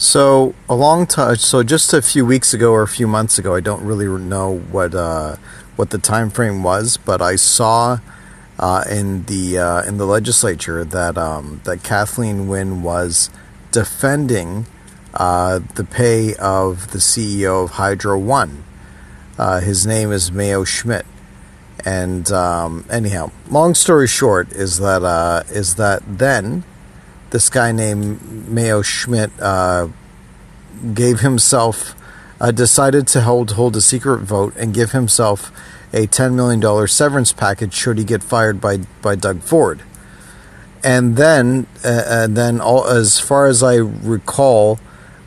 So a long time, so just a few weeks ago or a few months ago, I don't really know what uh, what the time frame was, but I saw uh, in the uh, in the legislature that um, that Kathleen Wynne was defending uh, the pay of the CEO of Hydro One. Uh, his name is Mayo Schmidt, and um, anyhow, long story short is that uh, is that then this guy named Mayo Schmidt uh, gave himself, uh, decided to hold hold a secret vote and give himself a ten million dollar severance package should he get fired by by Doug Ford. And then, uh, and then, all as far as I recall,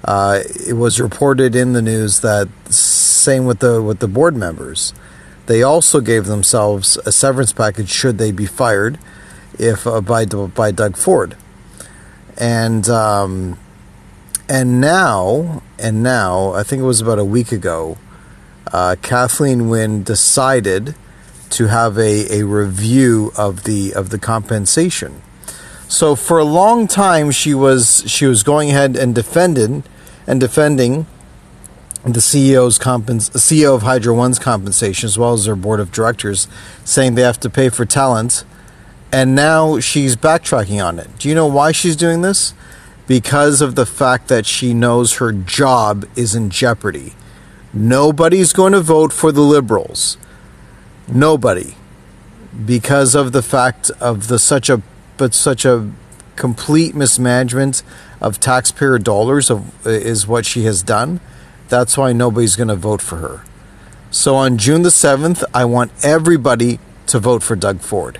uh, it was reported in the news that same with the with the board members, they also gave themselves a severance package should they be fired, if uh, by by Doug Ford and um, and now and now I think it was about a week ago, uh, Kathleen Wynne decided to have a, a review of the of the compensation. So for a long time she was she was going ahead and defended and defending the CEO's compens- CEO of Hydro One's compensation as well as their board of directors, saying they have to pay for talent and now she's backtracking on it. Do you know why she's doing this? Because of the fact that she knows her job is in jeopardy. Nobody's going to vote for the liberals. Nobody. Because of the fact of the such a but such a complete mismanagement of taxpayer dollars of, is what she has done. That's why nobody's going to vote for her. So on June the 7th, I want everybody to vote for Doug Ford.